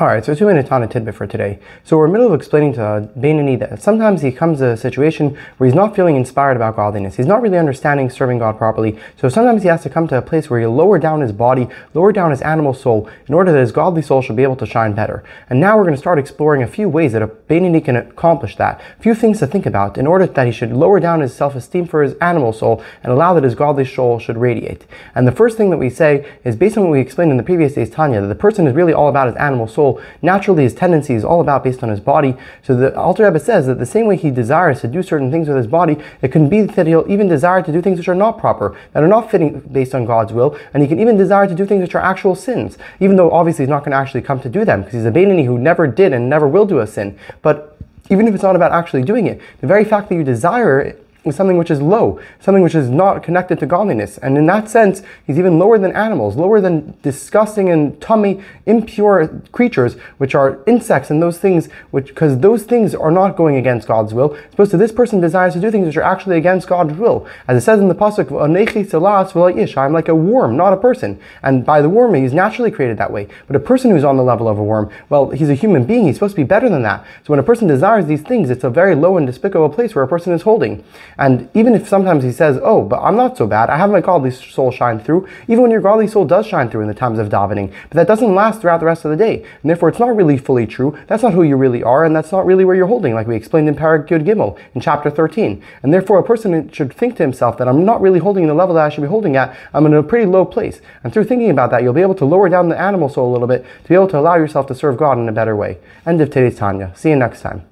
Alright, so two minute Tanya tidbit for today. So we're in the middle of explaining to uh, Beinoni that sometimes he comes to a situation where he's not feeling inspired about godliness. He's not really understanding serving God properly. So sometimes he has to come to a place where he lower down his body, lower down his animal soul, in order that his godly soul should be able to shine better. And now we're going to start exploring a few ways that a Beinoni can accomplish that. A few things to think about in order that he should lower down his self-esteem for his animal soul and allow that his godly soul should radiate. And the first thing that we say is based on what we explained in the previous day's Tanya, that the person is really all about his animal soul naturally his tendency is all about based on his body. So the Alter Rebbe says that the same way he desires to do certain things with his body, it can be that he'll even desire to do things which are not proper, that are not fitting based on God's will, and he can even desire to do things which are actual sins, even though obviously he's not going to actually come to do them, because he's a Beinoni who never did and never will do a sin. But even if it's not about actually doing it, the very fact that you desire something which is low, something which is not connected to godliness. And in that sense, he's even lower than animals, lower than disgusting and tamei, impure creatures, which are insects and those things, which, because those things are not going against God's will. Supposed to this person desires to do things which are actually against God's will. As it says in the Pasuk, I'm like a worm, not a person. And by the worm, he's naturally created that way. But a person who's on the level of a worm, well, he's a human being, he's supposed to be better than that. So when a person desires these things, it's a very low and despicable place where a person is holding. And even if sometimes he says, oh, but I'm not so bad, I have my godly soul shine through, even when your godly soul does shine through in the times of davening, but that doesn't last throughout the rest of the day. And therefore, it's not really fully true. That's not who you really are, and that's not really where you're holding, like we explained in Perek Yud Gimel in chapter 13. And therefore, a person should think to himself that I'm not really holding the level that I should be holding at. I'm in a pretty low place. And through thinking about that, you'll be able to lower down the animal soul a little bit to be able to allow yourself to serve God in a better way. End of today's Tanya. See you next time.